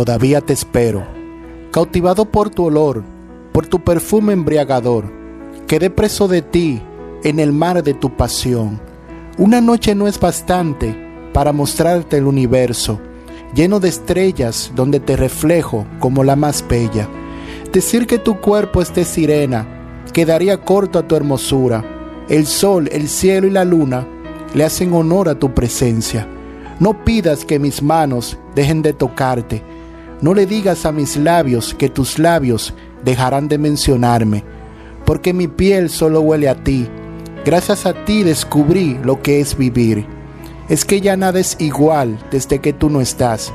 Todavía te espero, cautivado por tu olor, por tu perfume embriagador. Quedé preso de ti en el mar de tu pasión. Una noche no es bastante para mostrarte el universo, lleno de estrellas donde te reflejo como la más bella. Decir que tu cuerpo es de sirena quedaría corto a tu hermosura. El sol, el cielo y la luna le hacen honor a tu presencia. No pidas que mis manos dejen de tocarte no le digas a mis labios que tus labios dejarán de mencionarme, porque mi piel solo huele a ti. Gracias a ti descubrí lo que es vivir. Es que ya nada es igual desde que tú no estás.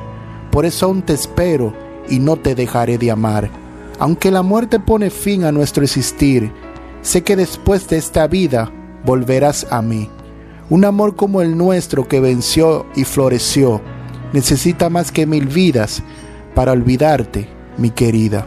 Por eso aún te espero y no te dejaré de amar. Aunque la muerte pone fin a nuestro existir, sé que después de esta vida volverás a mí. Un amor como el nuestro que venció y floreció necesita más que mil vidas para olvidarte, mi querida.